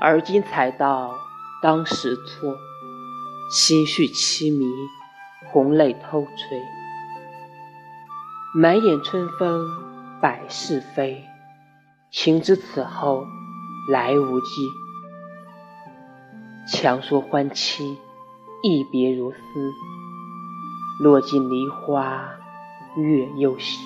而今才到当时错，心绪凄迷，红泪偷垂，满眼春风百事非，情知此后来无计。强说欢期，一别如斯，落尽梨花月又西。